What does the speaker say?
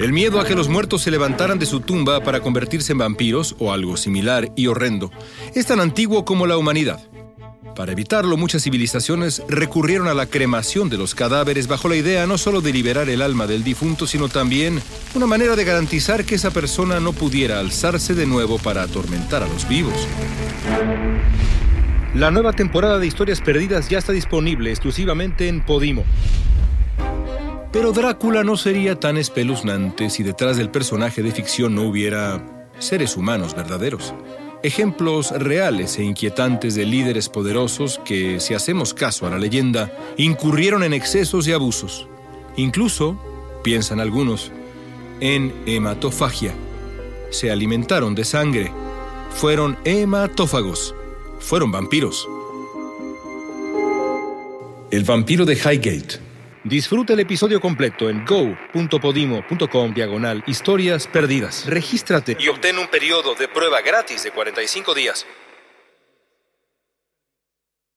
El miedo a que los muertos se levantaran de su tumba para convertirse en vampiros o algo similar y horrendo es tan antiguo como la humanidad. Para evitarlo, muchas civilizaciones recurrieron a la cremación de los cadáveres bajo la idea no solo de liberar el alma del difunto, sino también una manera de garantizar que esa persona no pudiera alzarse de nuevo para atormentar a los vivos. La nueva temporada de Historias Perdidas ya está disponible exclusivamente en Podimo. Pero Drácula no sería tan espeluznante si detrás del personaje de ficción no hubiera seres humanos verdaderos. Ejemplos reales e inquietantes de líderes poderosos que, si hacemos caso a la leyenda, incurrieron en excesos y abusos. Incluso, piensan algunos, en hematofagia. Se alimentaron de sangre. Fueron hematófagos. Fueron vampiros. El vampiro de Highgate Disfruta el episodio completo en go.podimo.com diagonal historias perdidas. Regístrate y obtén un periodo de prueba gratis de 45 días.